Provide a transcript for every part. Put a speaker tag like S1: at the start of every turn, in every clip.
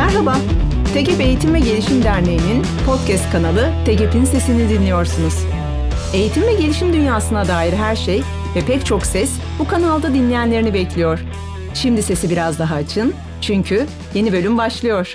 S1: Merhaba, TEGEP Eğitim ve Gelişim Derneği'nin podcast kanalı TEGEP'in sesini dinliyorsunuz. Eğitim ve gelişim dünyasına dair her şey ve pek çok ses bu kanalda dinleyenlerini bekliyor. Şimdi sesi biraz daha açın çünkü yeni bölüm başlıyor.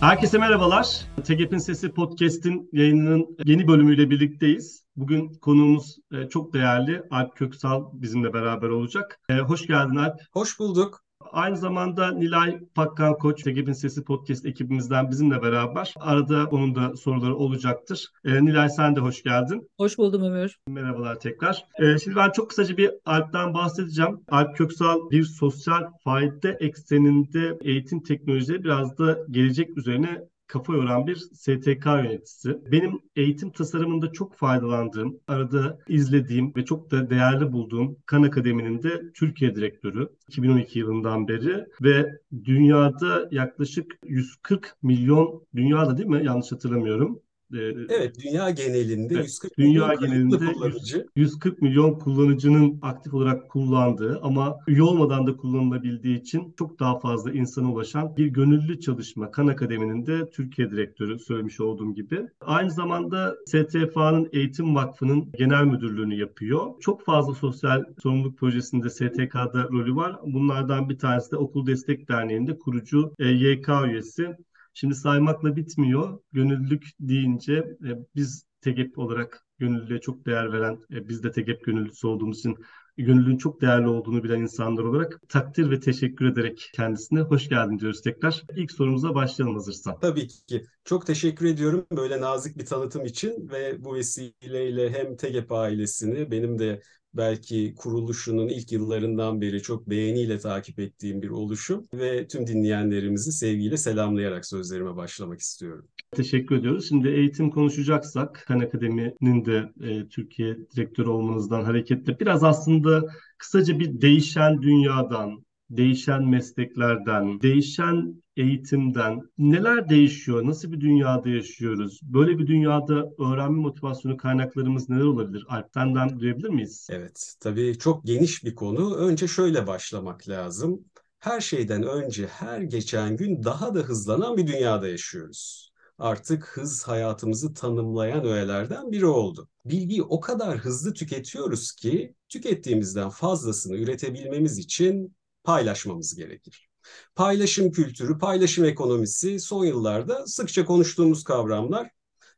S2: Herkese merhabalar. TEGEP'in Sesi Podcast'in yayınının yeni bölümüyle birlikteyiz. Bugün konuğumuz e, çok değerli Alp Köksal bizimle beraber olacak. E, hoş geldin Alp.
S3: Hoş bulduk.
S2: Aynı zamanda Nilay Pakkan Koç, Tegib'in Sesi Podcast ekibimizden bizimle beraber. Arada onun da soruları olacaktır. Ee, Nilay sen de hoş geldin.
S4: Hoş buldum Ömür.
S2: Merhabalar tekrar. Ee, şimdi ben çok kısaca bir Alp'ten bahsedeceğim. Alp Köksal bir sosyal fayda ekseninde eğitim teknolojileri biraz da gelecek üzerine kafa yoran bir STK yöneticisi. Benim eğitim tasarımında çok faydalandığım, arada izlediğim ve çok da değerli bulduğum Kan Akademi'nin de Türkiye direktörü 2012 yılından beri ve dünyada yaklaşık 140 milyon, dünyada değil mi? Yanlış hatırlamıyorum.
S3: Ee, evet, dünya genelinde
S2: evet,
S3: 140
S2: dünya
S3: milyon
S2: genelinde
S3: kullanıcı.
S2: 140 milyon kullanıcının aktif olarak kullandığı ama üye olmadan da kullanılabildiği için çok daha fazla insana ulaşan bir gönüllü çalışma. Kan Akademi'nin de Türkiye Direktörü söylemiş olduğum gibi. Aynı zamanda STFA'nın Eğitim Vakfı'nın genel müdürlüğünü yapıyor. Çok fazla sosyal sorumluluk projesinde STK'da rolü var. Bunlardan bir tanesi de Okul Destek Derneği'nde kurucu e, YK üyesi. Şimdi saymakla bitmiyor. Gönüllülük deyince e, biz TEGEP olarak gönüllülüğe çok değer veren, e, biz de TEGEP gönüllüsü olduğumuz için gönüllülüğün çok değerli olduğunu bilen insanlar olarak takdir ve teşekkür ederek kendisine hoş geldin diyoruz tekrar. İlk sorumuza başlayalım hazırsan.
S3: Tabii ki. Çok teşekkür ediyorum böyle nazik bir tanıtım için ve bu vesileyle hem TEGEP ailesini benim de belki kuruluşunun ilk yıllarından beri çok beğeniyle takip ettiğim bir oluşum ve tüm dinleyenlerimizi sevgiyle selamlayarak sözlerime başlamak istiyorum.
S2: Teşekkür ediyoruz. Şimdi eğitim konuşacaksak Kan Akademi'nin de e, Türkiye direktörü olmanızdan hareketle biraz aslında kısaca bir değişen dünyadan, değişen mesleklerden, değişen eğitimden neler değişiyor? Nasıl bir dünyada yaşıyoruz? Böyle bir dünyada öğrenme motivasyonu kaynaklarımız neler olabilir? Alp'ten duyabilir miyiz?
S3: Evet, tabii çok geniş bir konu. Önce şöyle başlamak lazım. Her şeyden önce her geçen gün daha da hızlanan bir dünyada yaşıyoruz. Artık hız hayatımızı tanımlayan öğelerden biri oldu. Bilgiyi o kadar hızlı tüketiyoruz ki tükettiğimizden fazlasını üretebilmemiz için paylaşmamız gerekir. Paylaşım kültürü, paylaşım ekonomisi son yıllarda sıkça konuştuğumuz kavramlar.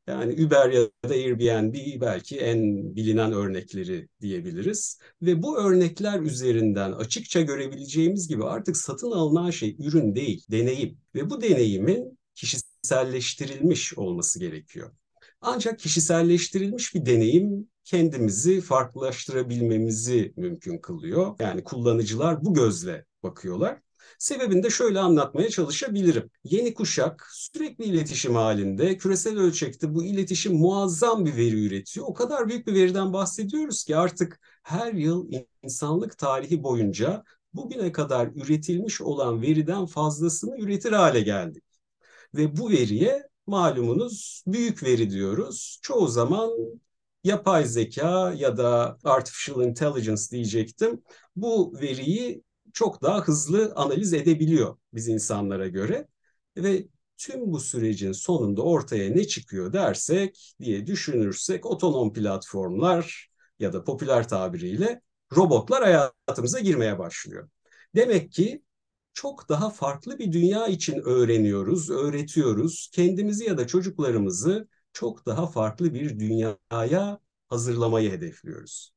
S3: Yani Uber ya da Airbnb belki en bilinen örnekleri diyebiliriz. Ve bu örnekler üzerinden açıkça görebileceğimiz gibi artık satın alınan şey ürün değil, deneyim. Ve bu deneyimin kişiselleştirilmiş olması gerekiyor. Ancak kişiselleştirilmiş bir deneyim kendimizi farklılaştırabilmemizi mümkün kılıyor. Yani kullanıcılar bu gözle bakıyorlar. Sebebini de şöyle anlatmaya çalışabilirim. Yeni kuşak sürekli iletişim halinde, küresel ölçekte bu iletişim muazzam bir veri üretiyor. O kadar büyük bir veriden bahsediyoruz ki artık her yıl insanlık tarihi boyunca bugüne kadar üretilmiş olan veriden fazlasını üretir hale geldik. Ve bu veriye malumunuz büyük veri diyoruz. Çoğu zaman yapay zeka ya da artificial intelligence diyecektim. Bu veriyi çok daha hızlı analiz edebiliyor biz insanlara göre. Ve tüm bu sürecin sonunda ortaya ne çıkıyor dersek diye düşünürsek otonom platformlar ya da popüler tabiriyle robotlar hayatımıza girmeye başlıyor. Demek ki çok daha farklı bir dünya için öğreniyoruz, öğretiyoruz. Kendimizi ya da çocuklarımızı çok daha farklı bir dünyaya hazırlamayı hedefliyoruz.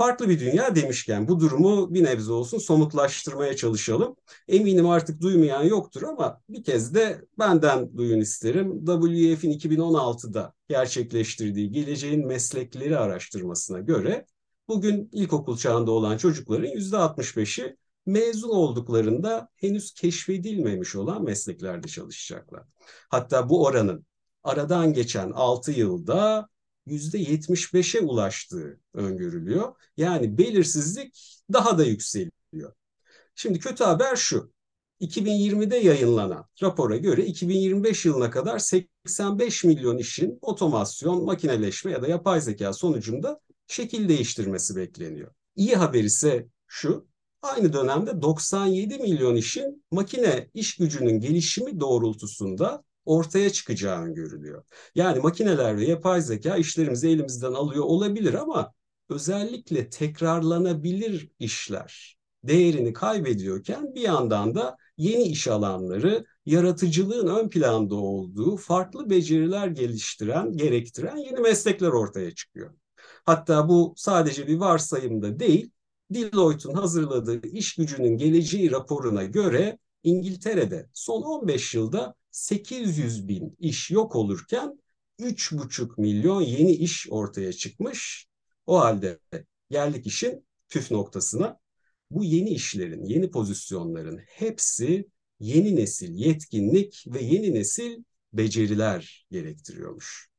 S3: Farklı bir dünya demişken bu durumu bir nebze olsun somutlaştırmaya çalışalım. Eminim artık duymayan yoktur ama bir kez de benden duyun isterim. WEF'in 2016'da gerçekleştirdiği geleceğin meslekleri araştırmasına göre bugün ilkokul çağında olan çocukların %65'i mezun olduklarında henüz keşfedilmemiş olan mesleklerde çalışacaklar. Hatta bu oranın aradan geçen 6 yılda %75'e ulaştığı öngörülüyor. Yani belirsizlik daha da yükseliyor. Şimdi kötü haber şu. 2020'de yayınlanan rapora göre 2025 yılına kadar 85 milyon işin otomasyon, makineleşme ya da yapay zeka sonucunda şekil değiştirmesi bekleniyor. İyi haber ise şu, aynı dönemde 97 milyon işin makine iş gücünün gelişimi doğrultusunda ortaya çıkacağı öngörülüyor. Yani makineler ve yapay zeka işlerimizi elimizden alıyor olabilir ama özellikle tekrarlanabilir işler değerini kaybediyorken bir yandan da yeni iş alanları, yaratıcılığın ön planda olduğu, farklı beceriler geliştiren, gerektiren yeni meslekler ortaya çıkıyor. Hatta bu sadece bir varsayımda değil, Deloitte'un hazırladığı iş gücünün geleceği raporuna göre İngiltere'de son 15 yılda 800 bin iş yok olurken 3,5 milyon yeni iş ortaya çıkmış. O halde geldik işin püf noktasına. Bu yeni işlerin, yeni pozisyonların hepsi yeni nesil yetkinlik ve yeni nesil beceriler gerektiriyormuş.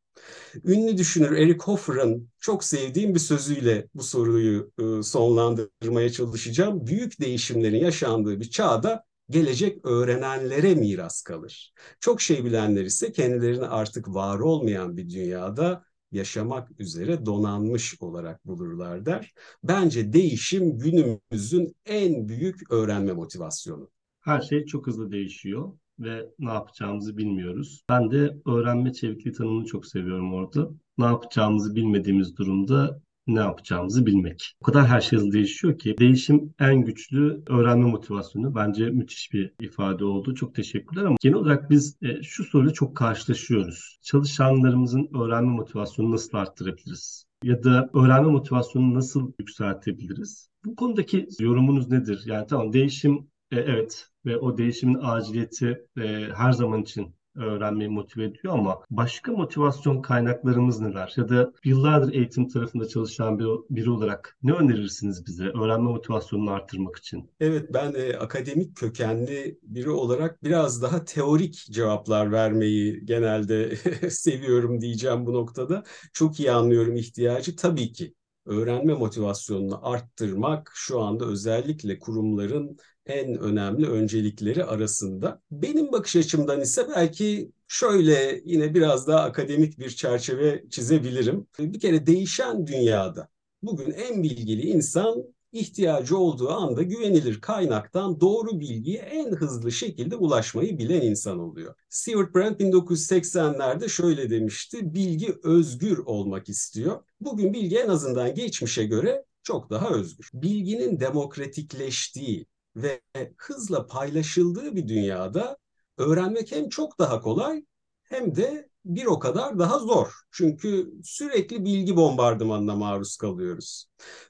S3: Ünlü düşünür Eric Hoffer'ın çok sevdiğim bir sözüyle bu soruyu e, sonlandırmaya çalışacağım. Büyük değişimlerin yaşandığı bir çağda gelecek öğrenenlere miras kalır. Çok şey bilenler ise kendilerini artık var olmayan bir dünyada yaşamak üzere donanmış olarak bulurlar der. Bence değişim günümüzün en büyük öğrenme motivasyonu.
S2: Her şey çok hızlı değişiyor ve ne yapacağımızı bilmiyoruz. Ben de öğrenme çevikliği tanımını çok seviyorum orada. Ne yapacağımızı bilmediğimiz durumda ne yapacağımızı bilmek. O kadar her şey hızlı değişiyor ki değişim en güçlü öğrenme motivasyonu. Bence müthiş bir ifade oldu. Çok teşekkürler ama genel olarak biz e, şu soruyla çok karşılaşıyoruz. Çalışanlarımızın öğrenme motivasyonunu nasıl arttırabiliriz? Ya da öğrenme motivasyonunu nasıl yükseltebiliriz? Bu konudaki yorumunuz nedir? Yani tamam değişim e, evet ve o değişimin aciliyeti e, her zaman için öğrenmeyi motive ediyor ama başka motivasyon kaynaklarımız neler? Ya da yıllardır eğitim tarafında çalışan bir, biri olarak ne önerirsiniz bize öğrenme motivasyonunu arttırmak için?
S3: Evet ben e, akademik kökenli biri olarak biraz daha teorik cevaplar vermeyi genelde seviyorum diyeceğim bu noktada. Çok iyi anlıyorum ihtiyacı tabii ki öğrenme motivasyonunu arttırmak şu anda özellikle kurumların en önemli öncelikleri arasında. Benim bakış açımdan ise belki şöyle yine biraz daha akademik bir çerçeve çizebilirim. Bir kere değişen dünyada bugün en bilgili insan ihtiyacı olduğu anda güvenilir kaynaktan doğru bilgiye en hızlı şekilde ulaşmayı bilen insan oluyor. Stewart Brand 1980'lerde şöyle demişti, bilgi özgür olmak istiyor. Bugün bilgi en azından geçmişe göre çok daha özgür. Bilginin demokratikleştiği ve hızla paylaşıldığı bir dünyada öğrenmek hem çok daha kolay hem de bir o kadar daha zor. Çünkü sürekli bilgi bombardımanına maruz kalıyoruz.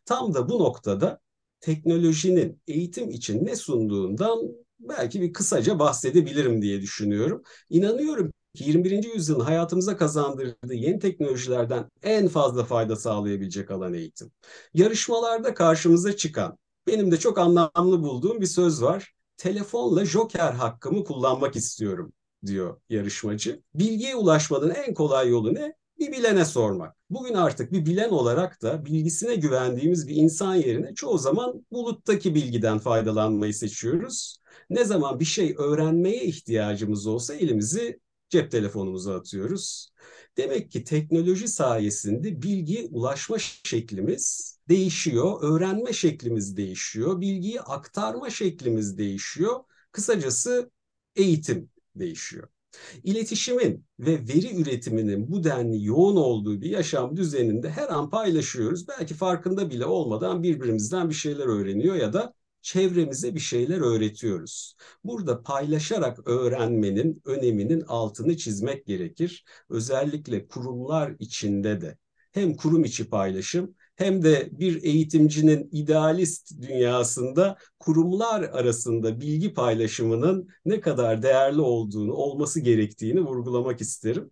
S3: Tam da bu noktada teknolojinin eğitim için ne sunduğundan belki bir kısaca bahsedebilirim diye düşünüyorum. İnanıyorum ki 21. yüzyılın hayatımıza kazandırdığı yeni teknolojilerden en fazla fayda sağlayabilecek alan eğitim. Yarışmalarda karşımıza çıkan, benim de çok anlamlı bulduğum bir söz var. Telefonla joker hakkımı kullanmak istiyorum diyor yarışmacı. Bilgiye ulaşmanın en kolay yolu ne? Bir bilene sormak. Bugün artık bir bilen olarak da bilgisine güvendiğimiz bir insan yerine çoğu zaman buluttaki bilgiden faydalanmayı seçiyoruz. Ne zaman bir şey öğrenmeye ihtiyacımız olsa elimizi cep telefonumuza atıyoruz. Demek ki teknoloji sayesinde bilgiye ulaşma şeklimiz değişiyor, öğrenme şeklimiz değişiyor, bilgiyi aktarma şeklimiz değişiyor. Kısacası eğitim değişiyor. İletişimin ve veri üretiminin bu denli yoğun olduğu bir yaşam düzeninde her an paylaşıyoruz. Belki farkında bile olmadan birbirimizden bir şeyler öğreniyor ya da çevremize bir şeyler öğretiyoruz. Burada paylaşarak öğrenmenin öneminin altını çizmek gerekir. Özellikle kurumlar içinde de hem kurum içi paylaşım hem de bir eğitimcinin idealist dünyasında kurumlar arasında bilgi paylaşımının ne kadar değerli olduğunu, olması gerektiğini vurgulamak isterim.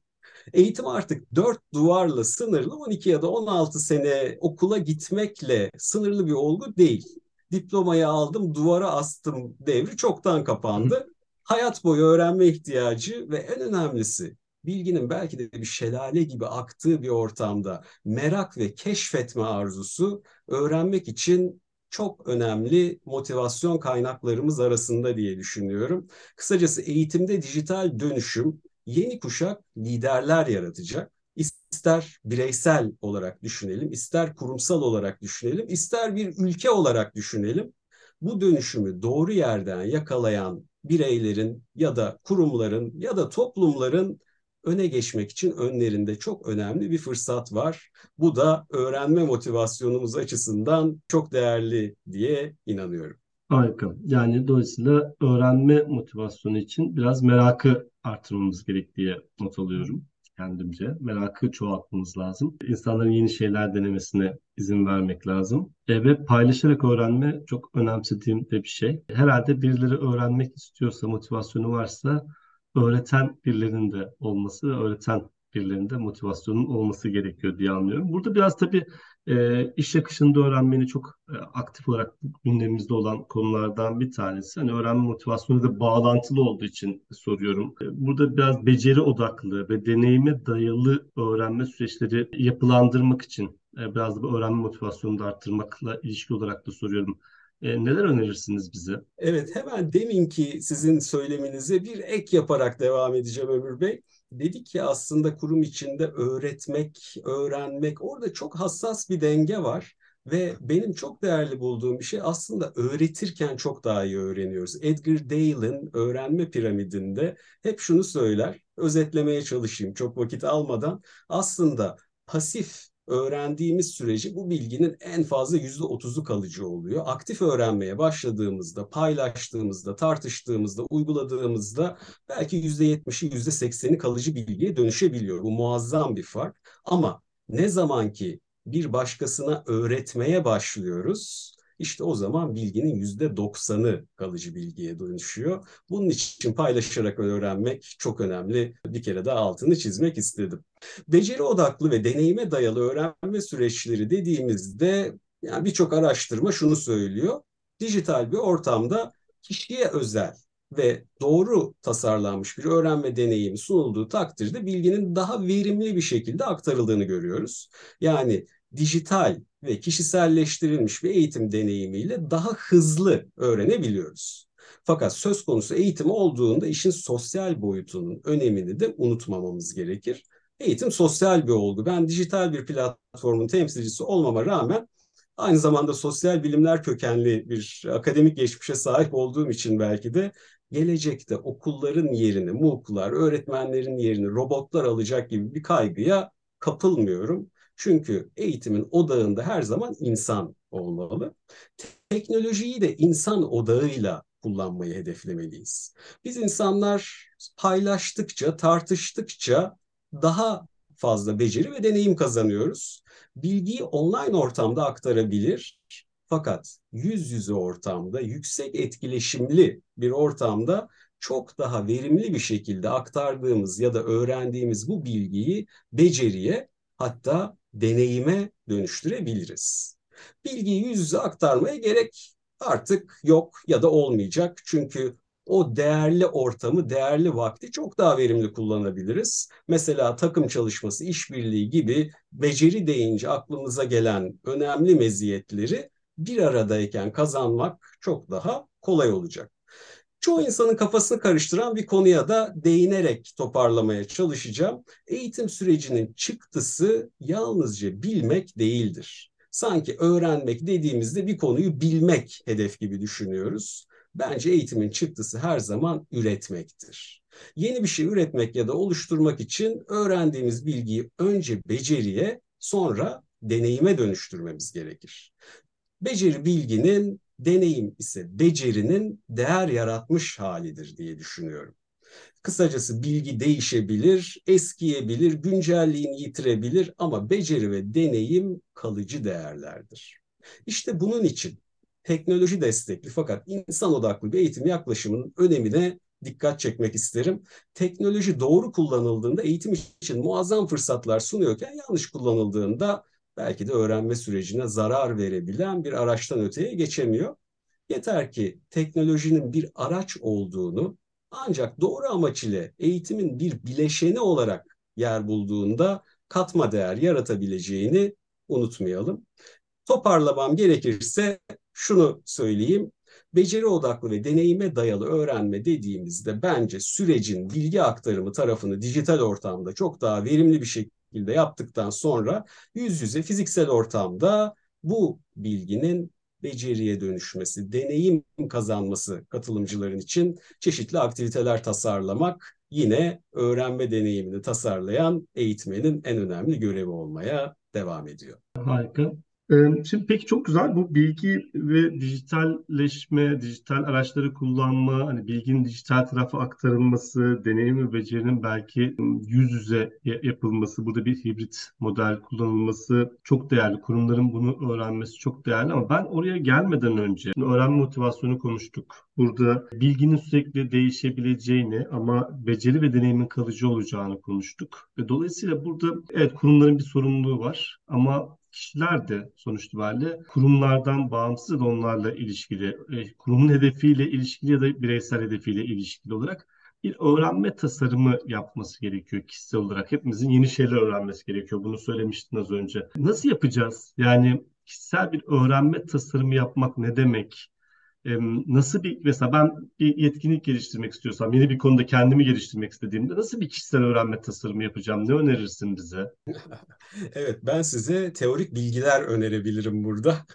S3: Eğitim artık dört duvarla sınırlı 12 ya da 16 sene okula gitmekle sınırlı bir olgu değil. Diplomayı aldım, duvara astım devri çoktan kapandı. Hayat boyu öğrenme ihtiyacı ve en önemlisi bilginin belki de bir şelale gibi aktığı bir ortamda merak ve keşfetme arzusu öğrenmek için çok önemli motivasyon kaynaklarımız arasında diye düşünüyorum. Kısacası eğitimde dijital dönüşüm yeni kuşak liderler yaratacak. İster bireysel olarak düşünelim, ister kurumsal olarak düşünelim, ister bir ülke olarak düşünelim. bu dönüşümü doğru yerden yakalayan bireylerin ya da kurumların ya da toplumların öne geçmek için önlerinde çok önemli bir fırsat var. Bu da öğrenme motivasyonumuz açısından çok değerli diye inanıyorum.
S2: Harika. Yani dolayısıyla öğrenme motivasyonu için biraz merakı artırmamız gerektiği not alıyorum kendimce. Merakı çoğaltmamız lazım. İnsanların yeni şeyler denemesine izin vermek lazım. E, ve paylaşarak öğrenme çok önemsediğim de bir şey. Herhalde birileri öğrenmek istiyorsa, motivasyonu varsa öğreten birilerinin de olması, öğreten birilerinde motivasyonun olması gerekiyor diye anlıyorum. Burada biraz tabii e, iş akışında öğrenmenin çok e, aktif olarak gündemimizde olan konulardan bir tanesi. Hani öğrenme motivasyonu da bağlantılı olduğu için soruyorum. E, burada biraz beceri odaklı ve deneyime dayalı öğrenme süreçleri yapılandırmak için e, biraz da öğrenme motivasyonunu da arttırmakla ilişki olarak da soruyorum. E, neler önerirsiniz bize?
S3: Evet, hemen deminki sizin söyleminize bir ek yaparak devam edeceğim Ömür Bey. Dedik ki aslında kurum içinde öğretmek, öğrenmek orada çok hassas bir denge var. Ve benim çok değerli bulduğum bir şey aslında öğretirken çok daha iyi öğreniyoruz. Edgar Dale'ın öğrenme piramidinde hep şunu söyler, özetlemeye çalışayım çok vakit almadan. Aslında pasif öğrendiğimiz sürece bu bilginin en fazla yüzde otuzu kalıcı oluyor. Aktif öğrenmeye başladığımızda, paylaştığımızda, tartıştığımızda, uyguladığımızda belki yüzde yetmişi, yüzde sekseni kalıcı bilgiye dönüşebiliyor. Bu muazzam bir fark. Ama ne zaman ki bir başkasına öğretmeye başlıyoruz, işte o zaman bilginin yüzde doksanı kalıcı bilgiye dönüşüyor. Bunun için paylaşarak öğrenmek çok önemli. Bir kere daha altını çizmek istedim. Beceri odaklı ve deneyime dayalı öğrenme süreçleri dediğimizde yani birçok araştırma şunu söylüyor. Dijital bir ortamda kişiye özel ve doğru tasarlanmış bir öğrenme deneyimi sunulduğu takdirde bilginin daha verimli bir şekilde aktarıldığını görüyoruz. Yani dijital ve kişiselleştirilmiş bir eğitim deneyimiyle daha hızlı öğrenebiliyoruz. Fakat söz konusu eğitim olduğunda işin sosyal boyutunun önemini de unutmamamız gerekir. Eğitim sosyal bir olgu. Ben dijital bir platformun temsilcisi olmama rağmen aynı zamanda sosyal bilimler kökenli bir akademik geçmişe sahip olduğum için belki de gelecekte okulların yerini, MOOC'lar, öğretmenlerin yerini robotlar alacak gibi bir kaygıya kapılmıyorum. Çünkü eğitimin odağında her zaman insan olmalı. Teknolojiyi de insan odağıyla kullanmayı hedeflemeliyiz. Biz insanlar paylaştıkça, tartıştıkça daha fazla beceri ve deneyim kazanıyoruz. Bilgiyi online ortamda aktarabilir fakat yüz yüze ortamda, yüksek etkileşimli bir ortamda çok daha verimli bir şekilde aktardığımız ya da öğrendiğimiz bu bilgiyi beceriye hatta deneyime dönüştürebiliriz. Bilgiyi yüz yüze aktarmaya gerek artık yok ya da olmayacak. Çünkü o değerli ortamı, değerli vakti çok daha verimli kullanabiliriz. Mesela takım çalışması, işbirliği gibi beceri deyince aklımıza gelen önemli meziyetleri bir aradayken kazanmak çok daha kolay olacak. Çoğu insanın kafasını karıştıran bir konuya da değinerek toparlamaya çalışacağım. Eğitim sürecinin çıktısı yalnızca bilmek değildir. Sanki öğrenmek dediğimizde bir konuyu bilmek hedef gibi düşünüyoruz. Bence eğitimin çıktısı her zaman üretmektir. Yeni bir şey üretmek ya da oluşturmak için öğrendiğimiz bilgiyi önce beceriye, sonra deneyime dönüştürmemiz gerekir. Beceri bilginin, deneyim ise becerinin değer yaratmış halidir diye düşünüyorum. Kısacası bilgi değişebilir, eskiyebilir, güncelliğini yitirebilir ama beceri ve deneyim kalıcı değerlerdir. İşte bunun için teknoloji destekli fakat insan odaklı bir eğitim yaklaşımının önemine dikkat çekmek isterim. Teknoloji doğru kullanıldığında eğitim için muazzam fırsatlar sunuyorken yanlış kullanıldığında belki de öğrenme sürecine zarar verebilen bir araçtan öteye geçemiyor. Yeter ki teknolojinin bir araç olduğunu ancak doğru amaç ile eğitimin bir bileşeni olarak yer bulduğunda katma değer yaratabileceğini unutmayalım. Toparlamam gerekirse şunu söyleyeyim. Beceri odaklı ve deneyime dayalı öğrenme dediğimizde bence sürecin bilgi aktarımı tarafını dijital ortamda çok daha verimli bir şekilde yaptıktan sonra yüz yüze fiziksel ortamda bu bilginin beceriye dönüşmesi, deneyim kazanması katılımcıların için çeşitli aktiviteler tasarlamak yine öğrenme deneyimini tasarlayan eğitmenin en önemli görevi olmaya devam ediyor.
S2: Harika. Şimdi peki çok güzel bu bilgi ve dijitalleşme, dijital araçları kullanma, hani bilginin dijital tarafa aktarılması, deneyim ve becerinin belki yüz yüze yapılması, burada bir hibrit model kullanılması çok değerli. Kurumların bunu öğrenmesi çok değerli ama ben oraya gelmeden önce öğrenme motivasyonu konuştuk. Burada bilginin sürekli değişebileceğini ama beceri ve deneyimin kalıcı olacağını konuştuk. Ve dolayısıyla burada evet kurumların bir sorumluluğu var ama kişiler de sonuç itibariyle kurumlardan bağımsız onlarla ilişkili, e, kurumun hedefiyle ilişkili ya da bireysel hedefiyle ilişkili olarak bir öğrenme tasarımı yapması gerekiyor kişisel olarak. Hepimizin yeni şeyler öğrenmesi gerekiyor. Bunu söylemiştin az önce. Nasıl yapacağız? Yani kişisel bir öğrenme tasarımı yapmak ne demek? Nasıl bir mesela ben bir yetkinlik geliştirmek istiyorsam yeni bir konuda kendimi geliştirmek istediğimde nasıl bir kişisel öğrenme tasarımı yapacağım? Ne önerirsin bize?
S3: Evet ben size teorik bilgiler önerebilirim burada.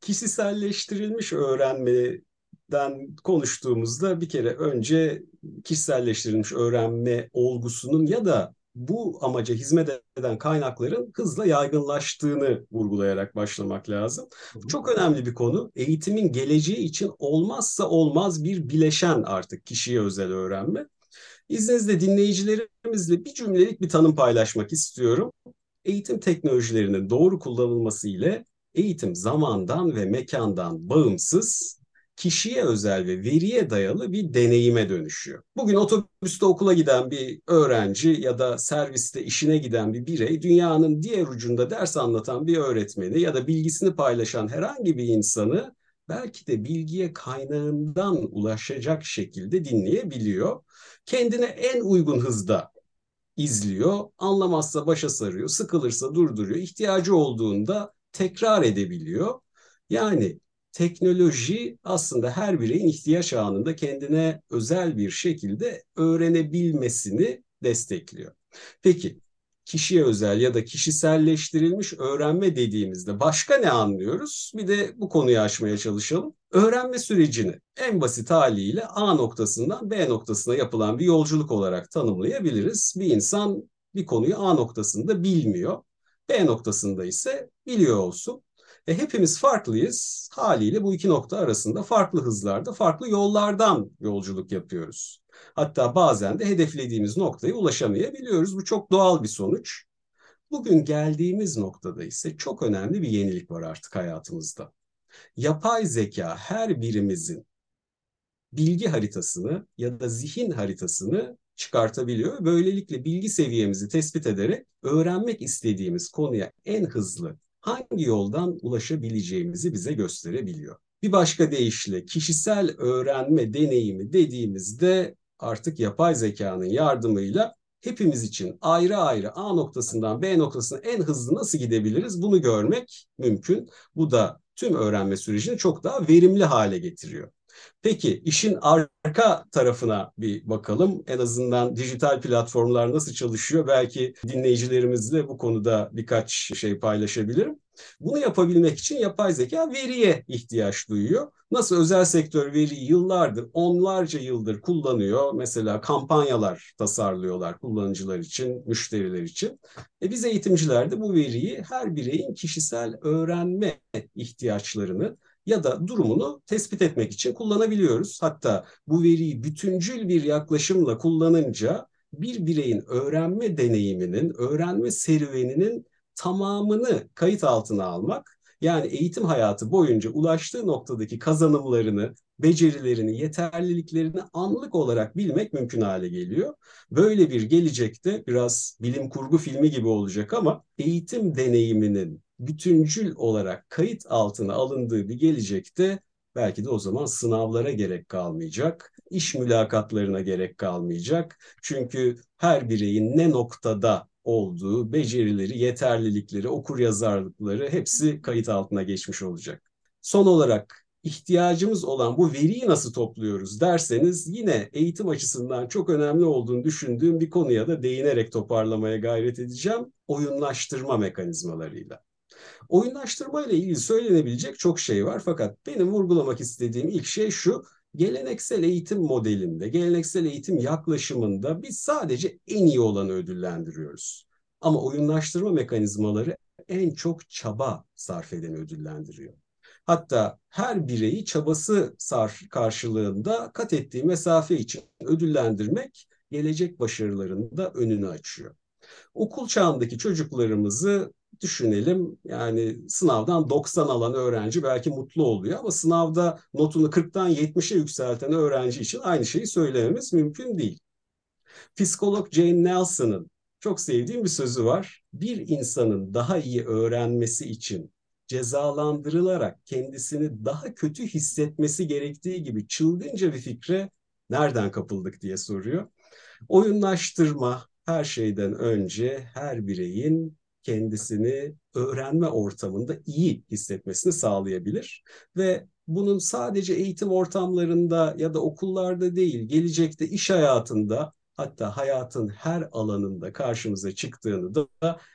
S3: Kişiselleştirilmiş öğrenmeden konuştuğumuzda bir kere önce kişiselleştirilmiş öğrenme olgusunun ya da bu amaca hizmet eden kaynakların hızla yaygınlaştığını vurgulayarak başlamak lazım. Bu çok önemli bir konu. Eğitimin geleceği için olmazsa olmaz bir bileşen artık kişiye özel öğrenme. İzninizle dinleyicilerimizle bir cümlelik bir tanım paylaşmak istiyorum. Eğitim teknolojilerinin doğru kullanılması ile eğitim zamandan ve mekandan bağımsız, kişiye özel ve veriye dayalı bir deneyime dönüşüyor. Bugün otobüste okula giden bir öğrenci ya da serviste işine giden bir birey dünyanın diğer ucunda ders anlatan bir öğretmeni ya da bilgisini paylaşan herhangi bir insanı belki de bilgiye kaynağından ulaşacak şekilde dinleyebiliyor. Kendine en uygun hızda izliyor, anlamazsa başa sarıyor, sıkılırsa durduruyor, ihtiyacı olduğunda tekrar edebiliyor. Yani teknoloji aslında her bireyin ihtiyaç anında kendine özel bir şekilde öğrenebilmesini destekliyor. Peki kişiye özel ya da kişiselleştirilmiş öğrenme dediğimizde başka ne anlıyoruz? Bir de bu konuyu açmaya çalışalım. Öğrenme sürecini en basit haliyle A noktasından B noktasına yapılan bir yolculuk olarak tanımlayabiliriz. Bir insan bir konuyu A noktasında bilmiyor. B noktasında ise biliyor olsun. E, hepimiz farklıyız. Haliyle bu iki nokta arasında farklı hızlarda, farklı yollardan yolculuk yapıyoruz. Hatta bazen de hedeflediğimiz noktaya ulaşamayabiliyoruz. Bu çok doğal bir sonuç. Bugün geldiğimiz noktada ise çok önemli bir yenilik var artık hayatımızda. Yapay zeka her birimizin bilgi haritasını ya da zihin haritasını çıkartabiliyor. Böylelikle bilgi seviyemizi tespit ederek öğrenmek istediğimiz konuya en hızlı hangi yoldan ulaşabileceğimizi bize gösterebiliyor. Bir başka deyişle kişisel öğrenme deneyimi dediğimizde artık yapay zekanın yardımıyla hepimiz için ayrı ayrı A noktasından B noktasına en hızlı nasıl gidebiliriz bunu görmek mümkün. Bu da tüm öğrenme sürecini çok daha verimli hale getiriyor. Peki işin arka tarafına bir bakalım. En azından dijital platformlar nasıl çalışıyor? Belki dinleyicilerimizle bu konuda birkaç şey paylaşabilirim. Bunu yapabilmek için yapay zeka veriye ihtiyaç duyuyor. Nasıl özel sektör veriyi yıllardır, onlarca yıldır kullanıyor. Mesela kampanyalar tasarlıyorlar kullanıcılar için, müşteriler için. E biz eğitimciler de bu veriyi her bireyin kişisel öğrenme ihtiyaçlarını ya da durumunu tespit etmek için kullanabiliyoruz. Hatta bu veriyi bütüncül bir yaklaşımla kullanınca bir bireyin öğrenme deneyiminin, öğrenme serüveninin tamamını kayıt altına almak, yani eğitim hayatı boyunca ulaştığı noktadaki kazanımlarını, becerilerini, yeterliliklerini anlık olarak bilmek mümkün hale geliyor. Böyle bir gelecekte biraz bilim kurgu filmi gibi olacak ama eğitim deneyiminin bütüncül olarak kayıt altına alındığı bir gelecekte belki de o zaman sınavlara gerek kalmayacak, iş mülakatlarına gerek kalmayacak. Çünkü her bireyin ne noktada olduğu becerileri, yeterlilikleri, okur yazarlıkları hepsi kayıt altına geçmiş olacak. Son olarak ihtiyacımız olan bu veriyi nasıl topluyoruz derseniz yine eğitim açısından çok önemli olduğunu düşündüğüm bir konuya da değinerek toparlamaya gayret edeceğim. Oyunlaştırma mekanizmalarıyla. Oyunlaştırma ile ilgili söylenebilecek çok şey var fakat benim vurgulamak istediğim ilk şey şu. Geleneksel eğitim modelinde, geleneksel eğitim yaklaşımında biz sadece en iyi olanı ödüllendiriyoruz. Ama oyunlaştırma mekanizmaları en çok çaba sarf edeni ödüllendiriyor. Hatta her bireyi çabası sarf karşılığında kat ettiği mesafe için ödüllendirmek gelecek başarılarının da önünü açıyor. Okul çağındaki çocuklarımızı düşünelim. Yani sınavdan 90 alan öğrenci belki mutlu oluyor ama sınavda notunu 40'tan 70'e yükselten öğrenci için aynı şeyi söylememiz mümkün değil. Psikolog Jane Nelson'ın çok sevdiğim bir sözü var. Bir insanın daha iyi öğrenmesi için cezalandırılarak kendisini daha kötü hissetmesi gerektiği gibi çılgınca bir fikre nereden kapıldık diye soruyor. Oyunlaştırma her şeyden önce her bireyin kendisini öğrenme ortamında iyi hissetmesini sağlayabilir ve bunun sadece eğitim ortamlarında ya da okullarda değil, gelecekte iş hayatında hatta hayatın her alanında karşımıza çıktığını da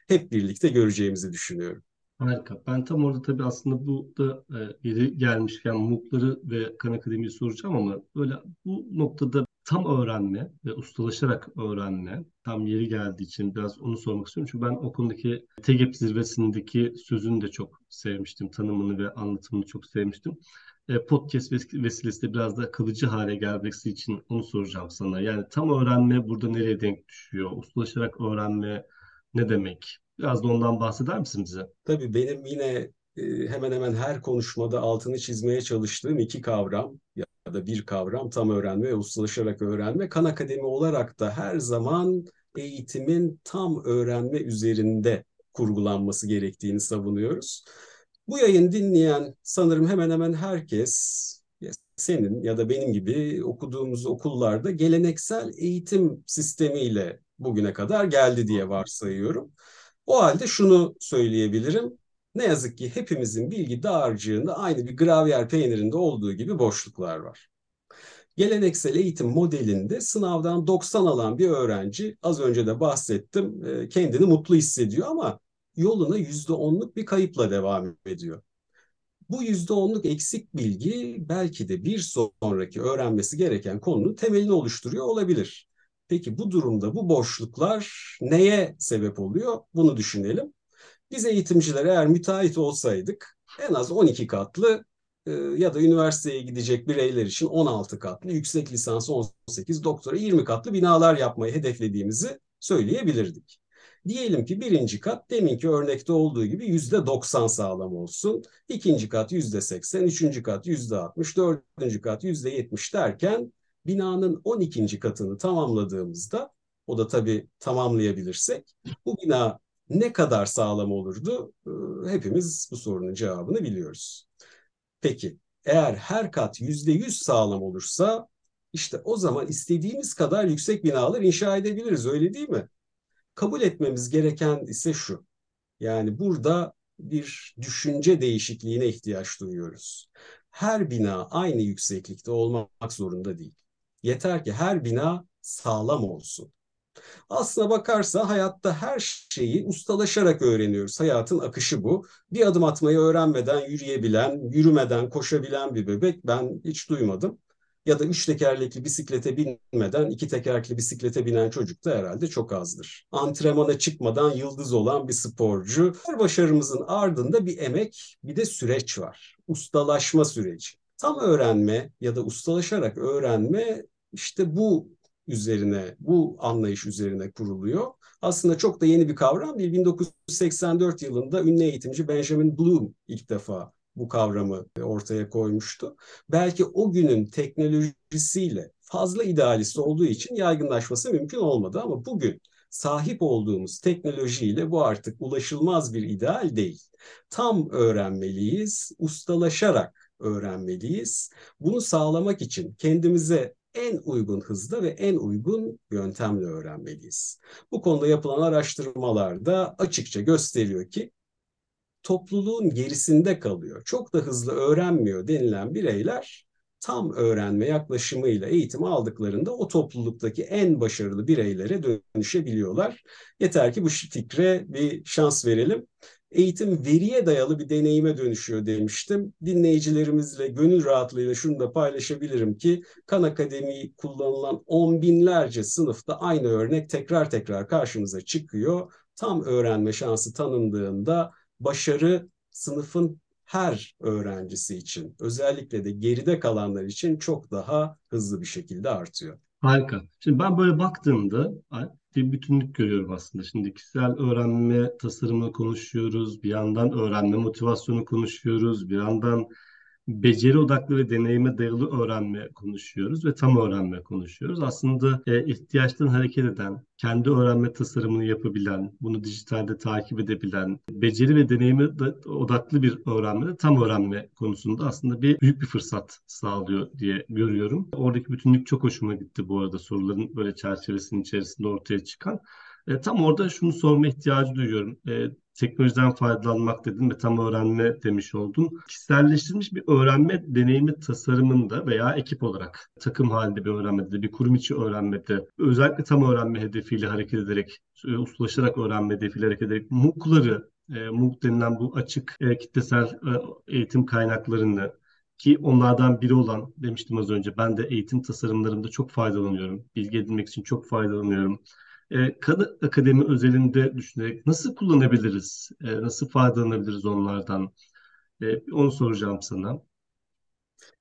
S3: hep birlikte göreceğimizi düşünüyorum.
S2: Harika. Ben tam orada tabii aslında bu da e, yeri gelmişken MOOC'ları ve Khan Akademi'yi soracağım ama böyle bu noktada tam öğrenme ve ustalaşarak öğrenme tam yeri geldiği için biraz onu sormak istiyorum. Çünkü ben o konudaki TEGEP zirvesindeki sözünü de çok sevmiştim. Tanımını ve anlatımını çok sevmiştim. E, podcast vesilesiyle biraz da kalıcı hale gelmesi için onu soracağım sana. Yani tam öğrenme burada nereye denk düşüyor? Ustalaşarak öğrenme ne demek? Biraz da ondan bahseder misin bize?
S3: Tabii benim yine e, hemen hemen her konuşmada altını çizmeye çalıştığım iki kavram ya da bir kavram tam öğrenme ve ustalaşarak öğrenme. Kan Akademi olarak da her zaman eğitimin tam öğrenme üzerinde kurgulanması gerektiğini savunuyoruz. Bu yayın dinleyen sanırım hemen hemen herkes senin ya da benim gibi okuduğumuz okullarda geleneksel eğitim sistemiyle bugüne kadar geldi diye varsayıyorum. O halde şunu söyleyebilirim. Ne yazık ki hepimizin bilgi dağarcığında aynı bir gravyer peynirinde olduğu gibi boşluklar var. Geleneksel eğitim modelinde sınavdan 90 alan bir öğrenci az önce de bahsettim e, kendini mutlu hissediyor ama yoluna %10'luk bir kayıpla devam ediyor. Bu %10'luk eksik bilgi belki de bir sonraki öğrenmesi gereken konunun temelini oluşturuyor olabilir. Peki bu durumda bu boşluklar neye sebep oluyor? Bunu düşünelim. Biz eğitimciler eğer müteahhit olsaydık en az 12 katlı e, ya da üniversiteye gidecek bireyler için 16 katlı, yüksek lisans 18, doktora 20 katlı binalar yapmayı hedeflediğimizi söyleyebilirdik. Diyelim ki birinci kat deminki örnekte olduğu gibi yüzde 90 sağlam olsun. ikinci kat yüzde 80, üçüncü kat yüzde 60, dördüncü kat yüzde 70 derken binanın 12. katını tamamladığımızda o da tabii tamamlayabilirsek bu bina ne kadar sağlam olurdu? Ee, hepimiz bu sorunun cevabını biliyoruz. Peki eğer her kat yüzde yüz sağlam olursa işte o zaman istediğimiz kadar yüksek binalar inşa edebiliriz öyle değil mi? Kabul etmemiz gereken ise şu. Yani burada bir düşünce değişikliğine ihtiyaç duyuyoruz. Her bina aynı yükseklikte olmak zorunda değil. Yeter ki her bina sağlam olsun. Aslına bakarsa hayatta her şeyi ustalaşarak öğreniyoruz. Hayatın akışı bu. Bir adım atmayı öğrenmeden yürüyebilen, yürümeden koşabilen bir bebek ben hiç duymadım. Ya da üç tekerlekli bisiklete binmeden iki tekerlekli bisiklete binen çocuk da herhalde çok azdır. Antrenmana çıkmadan yıldız olan bir sporcu. Her başarımızın ardında bir emek, bir de süreç var. Ustalaşma süreci. Tam öğrenme ya da ustalaşarak öğrenme işte bu üzerine, bu anlayış üzerine kuruluyor. Aslında çok da yeni bir kavram değil. 1984 yılında ünlü eğitimci Benjamin Bloom ilk defa bu kavramı ortaya koymuştu. Belki o günün teknolojisiyle fazla idealist olduğu için yaygınlaşması mümkün olmadı ama bugün sahip olduğumuz teknolojiyle bu artık ulaşılmaz bir ideal değil. Tam öğrenmeliyiz, ustalaşarak öğrenmeliyiz. Bunu sağlamak için kendimize en uygun hızda ve en uygun yöntemle öğrenmeliyiz. Bu konuda yapılan araştırmalarda açıkça gösteriyor ki topluluğun gerisinde kalıyor, çok da hızlı öğrenmiyor denilen bireyler tam öğrenme yaklaşımıyla eğitim aldıklarında o topluluktaki en başarılı bireylere dönüşebiliyorlar. Yeter ki bu fikre bir şans verelim. Eğitim veriye dayalı bir deneyime dönüşüyor demiştim. Dinleyicilerimizle gönül rahatlığıyla şunu da paylaşabilirim ki Kan Akademi kullanılan on binlerce sınıfta aynı örnek tekrar tekrar karşımıza çıkıyor. Tam öğrenme şansı tanındığında başarı sınıfın her öğrencisi için özellikle de geride kalanlar için çok daha hızlı bir şekilde artıyor.
S2: Harika. Şimdi ben böyle baktığımda bir bütünlük görüyorum aslında. Şimdi kişisel öğrenme tasarımı konuşuyoruz. Bir yandan öğrenme motivasyonu konuşuyoruz. Bir yandan beceri odaklı ve deneyime dayalı öğrenme konuşuyoruz ve tam öğrenme konuşuyoruz. Aslında e, ihtiyaçtan hareket eden, kendi öğrenme tasarımını yapabilen, bunu dijitalde takip edebilen, beceri ve deneyime odaklı bir öğrenme, tam öğrenme konusunda aslında bir büyük bir fırsat sağlıyor diye görüyorum. Oradaki bütünlük çok hoşuma gitti bu arada soruların böyle çerçevesinin içerisinde ortaya çıkan. E, tam orada şunu sorma ihtiyacı duyuyorum. E, teknolojiden faydalanmak dedim ve tam öğrenme demiş oldum. Kişiselleştirilmiş bir öğrenme deneyimi tasarımında veya ekip olarak takım halinde bir öğrenmede, bir kurum içi öğrenmede, özellikle tam öğrenme hedefiyle hareket ederek, e, ustalaşarak öğrenme hedefiyle hareket ederek MOOC'ları, e, MOOC denilen bu açık e, kitlesel e, eğitim kaynaklarını ki onlardan biri olan demiştim az önce ben de eğitim tasarımlarında çok faydalanıyorum. Bilgi edinmek için çok faydalanıyorum e, kadı akademi özelinde düşünerek nasıl kullanabiliriz, e, nasıl faydalanabiliriz onlardan? E, onu soracağım sana.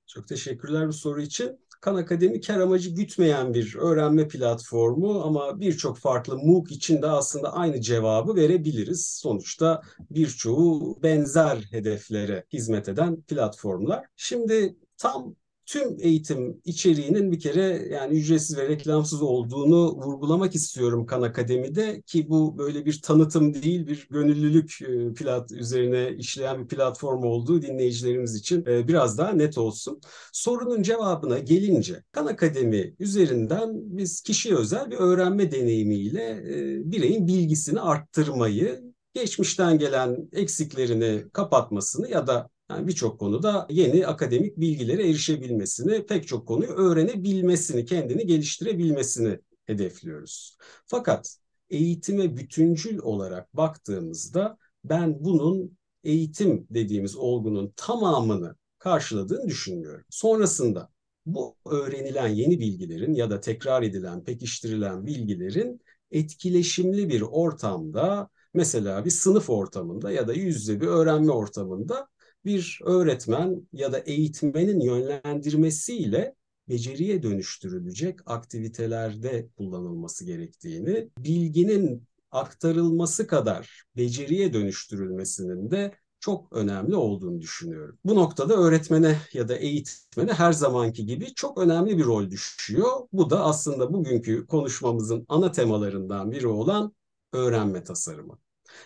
S3: Çok teşekkürler bu soru için. Kan Akademi kar amacı gütmeyen bir öğrenme platformu ama birçok farklı MOOC için de aslında aynı cevabı verebiliriz. Sonuçta birçoğu benzer hedeflere hizmet eden platformlar. Şimdi tam tüm eğitim içeriğinin bir kere yani ücretsiz ve reklamsız olduğunu vurgulamak istiyorum Kan Akademi'de ki bu böyle bir tanıtım değil bir gönüllülük e, plat üzerine işleyen bir platform olduğu dinleyicilerimiz için e, biraz daha net olsun. Sorunun cevabına gelince Kan Akademi üzerinden biz kişiye özel bir öğrenme deneyimiyle e, bireyin bilgisini arttırmayı geçmişten gelen eksiklerini kapatmasını ya da yani birçok konuda yeni akademik bilgilere erişebilmesini, pek çok konuyu öğrenebilmesini, kendini geliştirebilmesini hedefliyoruz. Fakat eğitime bütüncül olarak baktığımızda ben bunun eğitim dediğimiz olgunun tamamını karşıladığını düşünmüyorum. Sonrasında bu öğrenilen yeni bilgilerin ya da tekrar edilen, pekiştirilen bilgilerin etkileşimli bir ortamda mesela bir sınıf ortamında ya da yüzde bir öğrenme ortamında bir öğretmen ya da eğitmenin yönlendirmesiyle beceriye dönüştürülecek aktivitelerde kullanılması gerektiğini, bilginin aktarılması kadar beceriye dönüştürülmesinin de çok önemli olduğunu düşünüyorum. Bu noktada öğretmene ya da eğitmene her zamanki gibi çok önemli bir rol düşüyor. Bu da aslında bugünkü konuşmamızın ana temalarından biri olan öğrenme tasarımı.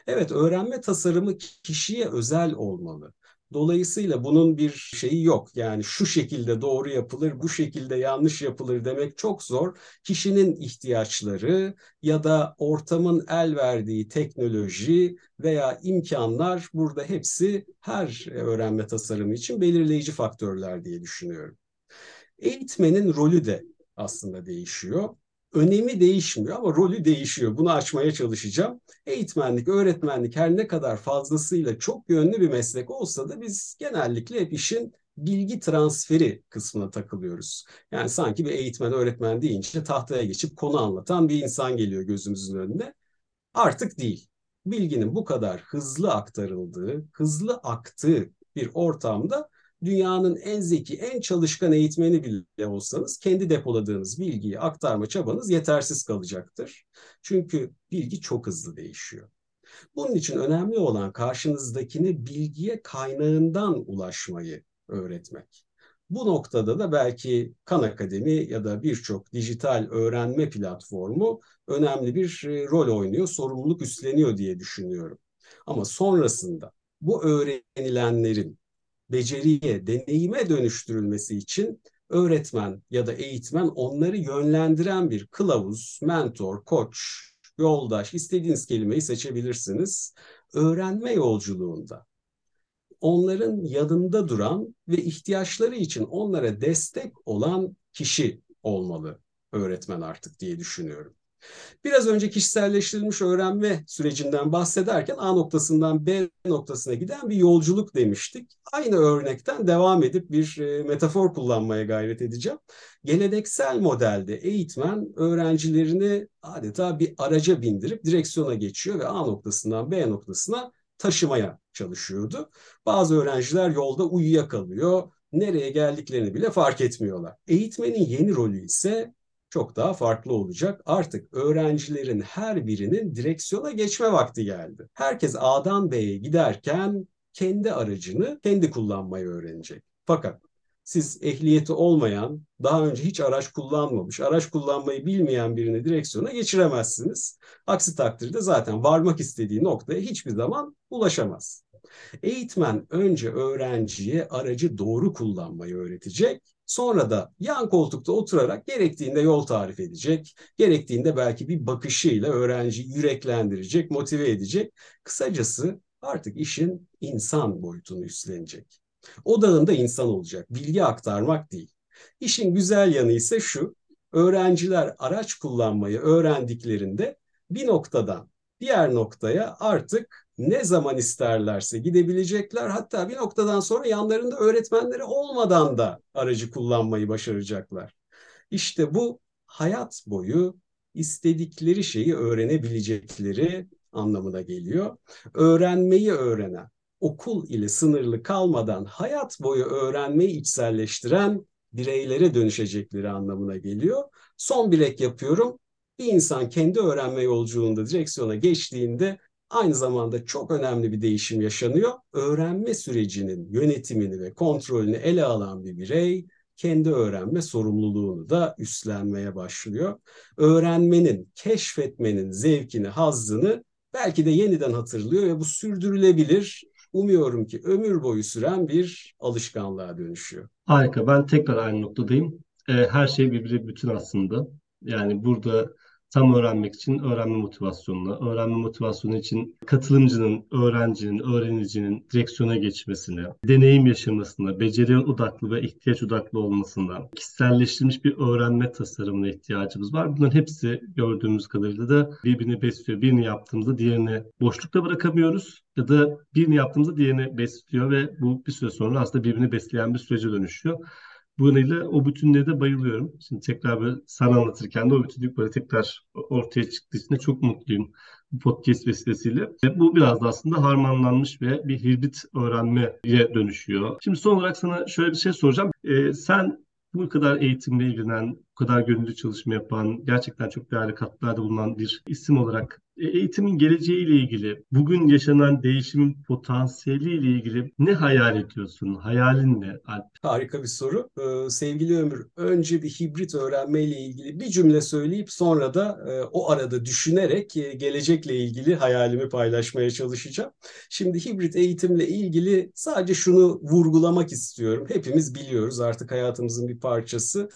S3: Evet, öğrenme tasarımı kişiye özel olmalı. Dolayısıyla bunun bir şeyi yok. Yani şu şekilde doğru yapılır, bu şekilde yanlış yapılır demek çok zor. Kişinin ihtiyaçları ya da ortamın el verdiği teknoloji veya imkanlar burada hepsi her öğrenme tasarımı için belirleyici faktörler diye düşünüyorum. Eğitmenin rolü de aslında değişiyor önemi değişmiyor ama rolü değişiyor. Bunu açmaya çalışacağım. Eğitmenlik, öğretmenlik her ne kadar fazlasıyla çok yönlü bir meslek olsa da biz genellikle hep işin bilgi transferi kısmına takılıyoruz. Yani sanki bir eğitmen, öğretmen deyince tahtaya geçip konu anlatan bir insan geliyor gözümüzün önüne. Artık değil. Bilginin bu kadar hızlı aktarıldığı, hızlı aktığı bir ortamda dünyanın en zeki, en çalışkan eğitmeni bile olsanız kendi depoladığınız bilgiyi aktarma çabanız yetersiz kalacaktır. Çünkü bilgi çok hızlı değişiyor. Bunun için önemli olan karşınızdakini bilgiye kaynağından ulaşmayı öğretmek. Bu noktada da belki Kan Akademi ya da birçok dijital öğrenme platformu önemli bir e, rol oynuyor, sorumluluk üstleniyor diye düşünüyorum. Ama sonrasında bu öğrenilenlerin beceriye, deneyime dönüştürülmesi için öğretmen ya da eğitmen onları yönlendiren bir kılavuz, mentor, koç, yoldaş, istediğiniz kelimeyi seçebilirsiniz. Öğrenme yolculuğunda onların yanında duran ve ihtiyaçları için onlara destek olan kişi olmalı öğretmen artık diye düşünüyorum. Biraz önce kişiselleştirilmiş öğrenme sürecinden bahsederken A noktasından B noktasına giden bir yolculuk demiştik. Aynı örnekten devam edip bir e, metafor kullanmaya gayret edeceğim. Geleneksel modelde eğitmen öğrencilerini adeta bir araca bindirip direksiyona geçiyor ve A noktasından B noktasına taşımaya çalışıyordu. Bazı öğrenciler yolda uyuyakalıyor. Nereye geldiklerini bile fark etmiyorlar. Eğitmenin yeni rolü ise çok daha farklı olacak. Artık öğrencilerin her birinin direksiyona geçme vakti geldi. Herkes A'dan B'ye giderken kendi aracını kendi kullanmayı öğrenecek. Fakat siz ehliyeti olmayan, daha önce hiç araç kullanmamış, araç kullanmayı bilmeyen birini direksiyona geçiremezsiniz. Aksi takdirde zaten varmak istediği noktaya hiçbir zaman ulaşamaz. Eğitmen önce öğrenciye aracı doğru kullanmayı öğretecek. Sonra da yan koltukta oturarak gerektiğinde yol tarif edecek. Gerektiğinde belki bir bakışıyla öğrenciyi yüreklendirecek, motive edecek. Kısacası artık işin insan boyutunu üstlenecek. Odağında insan olacak, bilgi aktarmak değil. İşin güzel yanı ise şu, öğrenciler araç kullanmayı öğrendiklerinde bir noktadan diğer noktaya artık ne zaman isterlerse gidebilecekler. Hatta bir noktadan sonra yanlarında öğretmenleri olmadan da aracı kullanmayı başaracaklar. İşte bu hayat boyu istedikleri şeyi öğrenebilecekleri anlamına geliyor. Öğrenmeyi öğrenen, okul ile sınırlı kalmadan hayat boyu öğrenmeyi içselleştiren bireylere dönüşecekleri anlamına geliyor. Son bir ek yapıyorum. Bir insan kendi öğrenme yolculuğunda direksiyona geçtiğinde aynı zamanda çok önemli bir değişim yaşanıyor. Öğrenme sürecinin yönetimini ve kontrolünü ele alan bir birey kendi öğrenme sorumluluğunu da üstlenmeye başlıyor. Öğrenmenin, keşfetmenin zevkini, hazzını belki de yeniden hatırlıyor ve bu sürdürülebilir, umuyorum ki ömür boyu süren bir alışkanlığa dönüşüyor.
S2: Harika. Ben tekrar aynı noktadayım. Her şey birbiri bütün aslında. Yani burada tam öğrenmek için öğrenme motivasyonuna, öğrenme motivasyonu için katılımcının, öğrencinin, öğrenicinin direksiyona geçmesine, deneyim yaşamasına, beceri odaklı ve ihtiyaç odaklı olmasına, kişiselleştirilmiş bir öğrenme tasarımına ihtiyacımız var. Bunların hepsi gördüğümüz kadarıyla da birbirini besliyor. Birini yaptığımızda diğerini boşlukta bırakamıyoruz ya da birini yaptığımızda diğerini besliyor ve bu bir süre sonra aslında birbirini besleyen bir sürece dönüşüyor. Bu nedenle o bütünlüğe de bayılıyorum. Şimdi tekrar böyle sana anlatırken de o bütünlük böyle tekrar ortaya çıktığı için de çok mutluyum bu podcast vesilesiyle. Bu biraz da aslında harmanlanmış ve bir hibrit öğrenmeye dönüşüyor. Şimdi son olarak sana şöyle bir şey soracağım. Ee, sen bu kadar eğitimle ilgilenen, bu kadar gönüllü çalışma yapan, gerçekten çok değerli katkılarda bulunan bir isim olarak eğitimin geleceğiyle ilgili, bugün yaşanan değişimin potansiyeliyle ilgili ne hayal ediyorsun? Hayalin ne Alp?
S3: Harika bir soru. Ee, sevgili Ömür, önce bir hibrit öğrenmeyle ilgili bir cümle söyleyip sonra da e, o arada düşünerek e, gelecekle ilgili hayalimi paylaşmaya çalışacağım. Şimdi hibrit eğitimle ilgili sadece şunu vurgulamak istiyorum. Hepimiz biliyoruz artık hayatımızın bir parçası.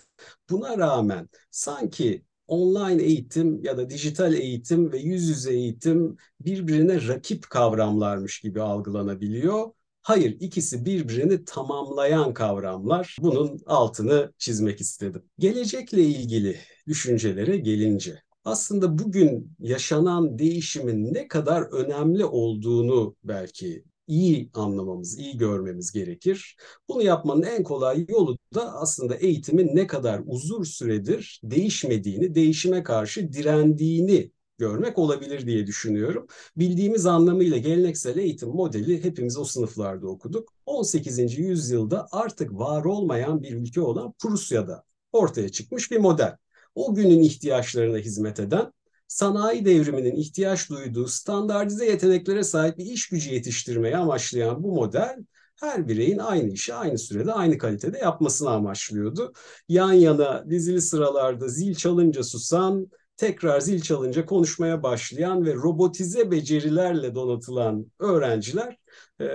S3: Buna rağmen sanki online eğitim ya da dijital eğitim ve yüz yüze eğitim birbirine rakip kavramlarmış gibi algılanabiliyor. Hayır, ikisi birbirini tamamlayan kavramlar. Bunun altını çizmek istedim. Gelecekle ilgili düşüncelere gelince, aslında bugün yaşanan değişimin ne kadar önemli olduğunu belki iyi anlamamız, iyi görmemiz gerekir. Bunu yapmanın en kolay yolu da aslında eğitimin ne kadar uzun süredir değişmediğini, değişime karşı direndiğini görmek olabilir diye düşünüyorum. Bildiğimiz anlamıyla geleneksel eğitim modeli hepimiz o sınıflarda okuduk. 18. yüzyılda artık var olmayan bir ülke olan Prusya'da ortaya çıkmış bir model. O günün ihtiyaçlarına hizmet eden sanayi devriminin ihtiyaç duyduğu standartize yeteneklere sahip bir iş gücü yetiştirmeyi amaçlayan bu model her bireyin aynı işi aynı sürede aynı kalitede yapmasını amaçlıyordu. Yan yana dizili sıralarda zil çalınca susan, tekrar zil çalınca konuşmaya başlayan ve robotize becerilerle donatılan öğrenciler e,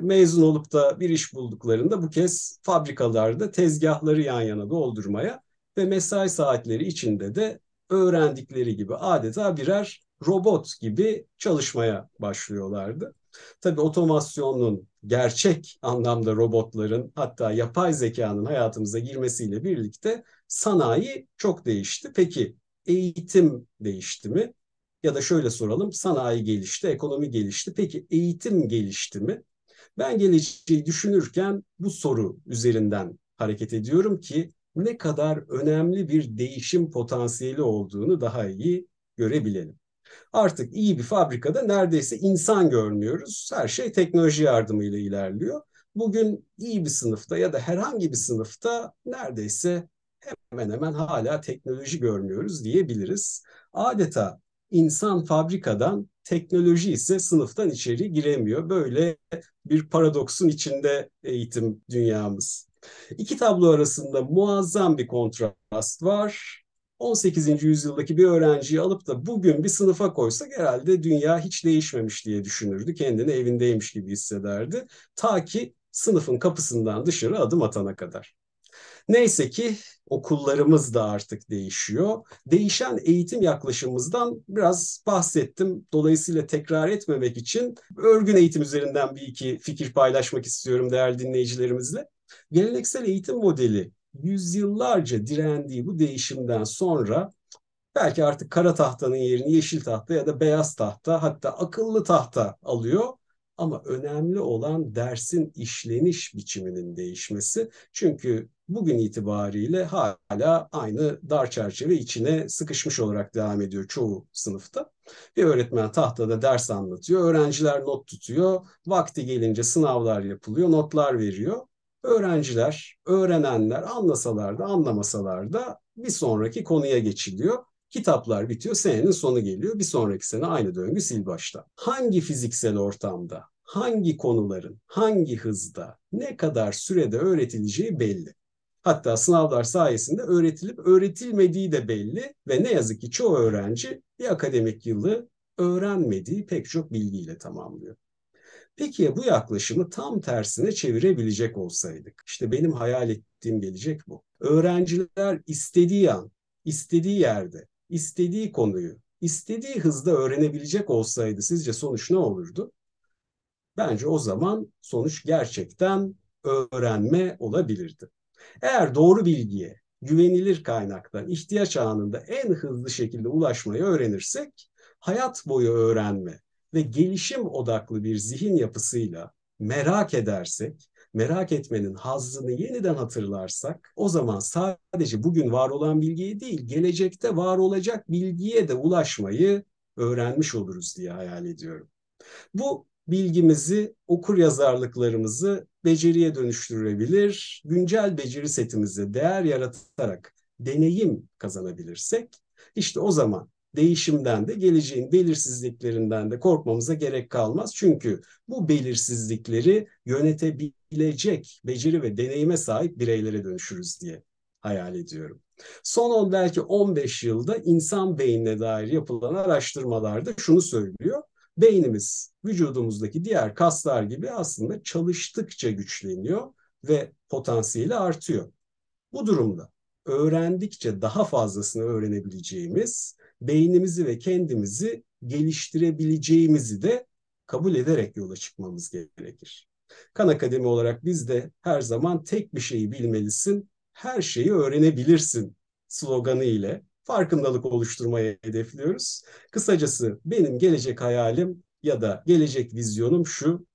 S3: mezun olup da bir iş bulduklarında bu kez fabrikalarda tezgahları yan yana doldurmaya ve mesai saatleri içinde de öğrendikleri gibi adeta birer robot gibi çalışmaya başlıyorlardı. Tabii otomasyonun gerçek anlamda robotların hatta yapay zekanın hayatımıza girmesiyle birlikte sanayi çok değişti. Peki eğitim değişti mi? Ya da şöyle soralım, sanayi gelişti, ekonomi gelişti. Peki eğitim gelişti mi? Ben geleceği düşünürken bu soru üzerinden hareket ediyorum ki ne kadar önemli bir değişim potansiyeli olduğunu daha iyi görebilelim. Artık iyi bir fabrikada neredeyse insan görmüyoruz. Her şey teknoloji yardımıyla ilerliyor. Bugün iyi bir sınıfta ya da herhangi bir sınıfta neredeyse hemen hemen hala teknoloji görmüyoruz diyebiliriz. Adeta insan fabrikadan, teknoloji ise sınıftan içeri giremiyor. Böyle bir paradoksun içinde eğitim dünyamız. İki tablo arasında muazzam bir kontrast var. 18. yüzyıldaki bir öğrenciyi alıp da bugün bir sınıfa koysak herhalde dünya hiç değişmemiş diye düşünürdü. Kendini evindeymiş gibi hissederdi. Ta ki sınıfın kapısından dışarı adım atana kadar. Neyse ki okullarımız da artık değişiyor. Değişen eğitim yaklaşımımızdan biraz bahsettim. Dolayısıyla tekrar etmemek için örgün eğitim üzerinden bir iki fikir paylaşmak istiyorum değerli dinleyicilerimizle. Geleneksel eğitim modeli yüzyıllarca direndiği bu değişimden sonra belki artık kara tahtanın yerini yeşil tahta ya da beyaz tahta hatta akıllı tahta alıyor. Ama önemli olan dersin işleniş biçiminin değişmesi. Çünkü bugün itibariyle hala aynı dar çerçeve içine sıkışmış olarak devam ediyor çoğu sınıfta. Bir öğretmen tahtada ders anlatıyor, öğrenciler not tutuyor, vakti gelince sınavlar yapılıyor, notlar veriyor. Öğrenciler, öğrenenler anlasalar da anlamasalar da bir sonraki konuya geçiliyor. Kitaplar bitiyor, senenin sonu geliyor. Bir sonraki sene aynı döngü sil başta. Hangi fiziksel ortamda, hangi konuların, hangi hızda, ne kadar sürede öğretileceği belli. Hatta sınavlar sayesinde öğretilip öğretilmediği de belli ve ne yazık ki çoğu öğrenci bir akademik yılı öğrenmediği pek çok bilgiyle tamamlıyor. Peki bu yaklaşımı tam tersine çevirebilecek olsaydık? İşte benim hayal ettiğim gelecek bu. Öğrenciler istediği an, istediği yerde, istediği konuyu, istediği hızda öğrenebilecek olsaydı sizce sonuç ne olurdu? Bence o zaman sonuç gerçekten öğrenme olabilirdi. Eğer doğru bilgiye, güvenilir kaynaktan ihtiyaç anında en hızlı şekilde ulaşmayı öğrenirsek hayat boyu öğrenme ve gelişim odaklı bir zihin yapısıyla merak edersek, merak etmenin hazzını yeniden hatırlarsak o zaman sadece bugün var olan bilgiye değil, gelecekte var olacak bilgiye de ulaşmayı öğrenmiş oluruz diye hayal ediyorum. Bu bilgimizi, okur yazarlıklarımızı beceriye dönüştürebilir, güncel beceri setimize değer yaratarak deneyim kazanabilirsek işte o zaman değişimden de geleceğin belirsizliklerinden de korkmamıza gerek kalmaz. Çünkü bu belirsizlikleri yönetebilecek beceri ve deneyime sahip bireylere dönüşürüz diye hayal ediyorum. Son 10 belki 15 yılda insan beynine dair yapılan araştırmalarda şunu söylüyor. Beynimiz vücudumuzdaki diğer kaslar gibi aslında çalıştıkça güçleniyor ve potansiyeli artıyor. Bu durumda öğrendikçe daha fazlasını öğrenebileceğimiz beynimizi ve kendimizi geliştirebileceğimizi de kabul ederek yola çıkmamız gerekir. Kan Akademi olarak biz de her zaman tek bir şeyi bilmelisin, her şeyi öğrenebilirsin sloganı ile farkındalık oluşturmayı hedefliyoruz. Kısacası benim gelecek hayalim ya da gelecek vizyonum şu.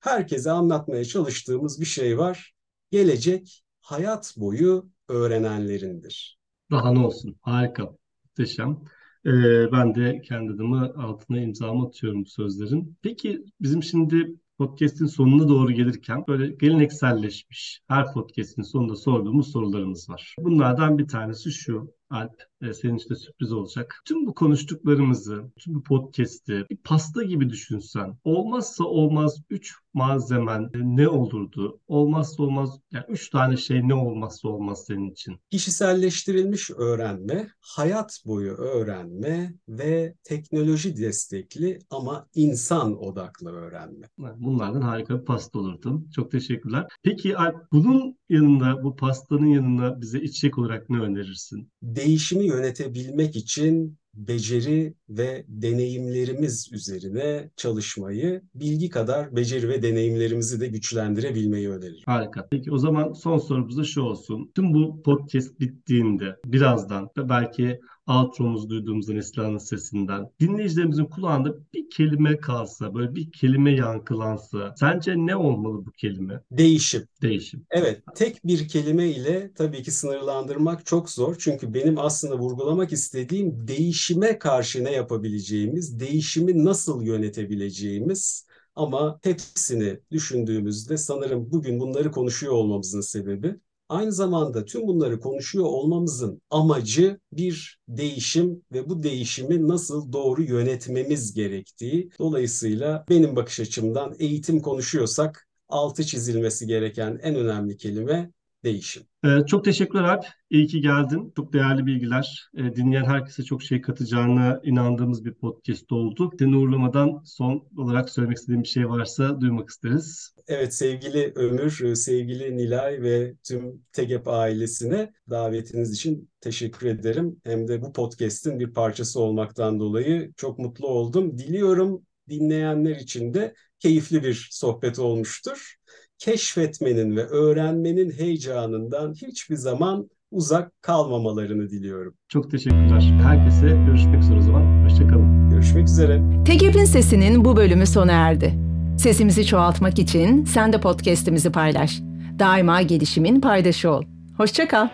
S3: Herkese anlatmaya çalıştığımız bir şey var. Gelecek hayat boyu öğrenenlerindir.
S2: Daha ne olsun? Harika. Muhteşem. Ee, ben de kendi adıma altına imzamı atıyorum bu sözlerin. Peki bizim şimdi podcast'in sonuna doğru gelirken böyle gelenekselleşmiş her podcast'in sonunda sorduğumuz sorularımız var. Bunlardan bir tanesi şu. Alp, e, senin için de sürpriz olacak. Tüm bu konuştuklarımızı, tüm bu podcast'i bir pasta gibi düşünsen, olmazsa olmaz 3 malzemen e, ne olurdu? Olmazsa olmaz, yani 3 tane şey ne olmazsa olmaz senin için?
S3: Kişiselleştirilmiş öğrenme, hayat boyu öğrenme ve teknoloji destekli ama insan odaklı öğrenme.
S2: Bunlardan harika bir pasta olurdu. Çok teşekkürler. Peki Alp, bunun yanında, bu pastanın yanında bize içecek olarak ne önerirsin?
S3: değişimi yönetebilmek için beceri ve deneyimlerimiz üzerine çalışmayı, bilgi kadar beceri ve deneyimlerimizi de güçlendirebilmeyi öneririm.
S2: Harika. Peki o zaman son sorumuz da şu olsun. Tüm bu podcast bittiğinde birazdan ve belki outro'muzu duyduğumuzda Neslihan'ın sesinden dinleyicilerimizin kulağında bir kelime kalsa, böyle bir kelime yankılansa sence ne olmalı bu kelime?
S3: Değişim.
S2: Değişim.
S3: Evet, tek bir kelime ile tabii ki sınırlandırmak çok zor. Çünkü benim aslında vurgulamak istediğim değişime karşı ne yapabileceğimiz, değişimi nasıl yönetebileceğimiz ama hepsini düşündüğümüzde sanırım bugün bunları konuşuyor olmamızın sebebi Aynı zamanda tüm bunları konuşuyor olmamızın amacı bir değişim ve bu değişimi nasıl doğru yönetmemiz gerektiği. Dolayısıyla benim bakış açımdan eğitim konuşuyorsak altı çizilmesi gereken en önemli kelime değişim.
S2: Ee, çok teşekkürler Alp. İyi ki geldin. Çok değerli bilgiler. Ee, dinleyen herkese çok şey katacağına inandığımız bir podcast oldu. Seni uğurlamadan son olarak söylemek istediğim bir şey varsa duymak isteriz.
S3: Evet sevgili Ömür, sevgili Nilay ve tüm TEGEP ailesine davetiniz için teşekkür ederim. Hem de bu podcast'in bir parçası olmaktan dolayı çok mutlu oldum. Diliyorum dinleyenler için de keyifli bir sohbet olmuştur. Keşfetmenin ve öğrenmenin heyecanından hiçbir zaman uzak kalmamalarını diliyorum.
S2: Çok teşekkürler. Herkese görüşmek üzere o zaman. Hoşçakalın.
S3: Görüşmek üzere.
S1: Tekep'in sesinin bu bölümü sona erdi. Sesimizi çoğaltmak için sen de podcast'imizi paylaş. Daima gelişimin paydaşı ol. Hoşçakal.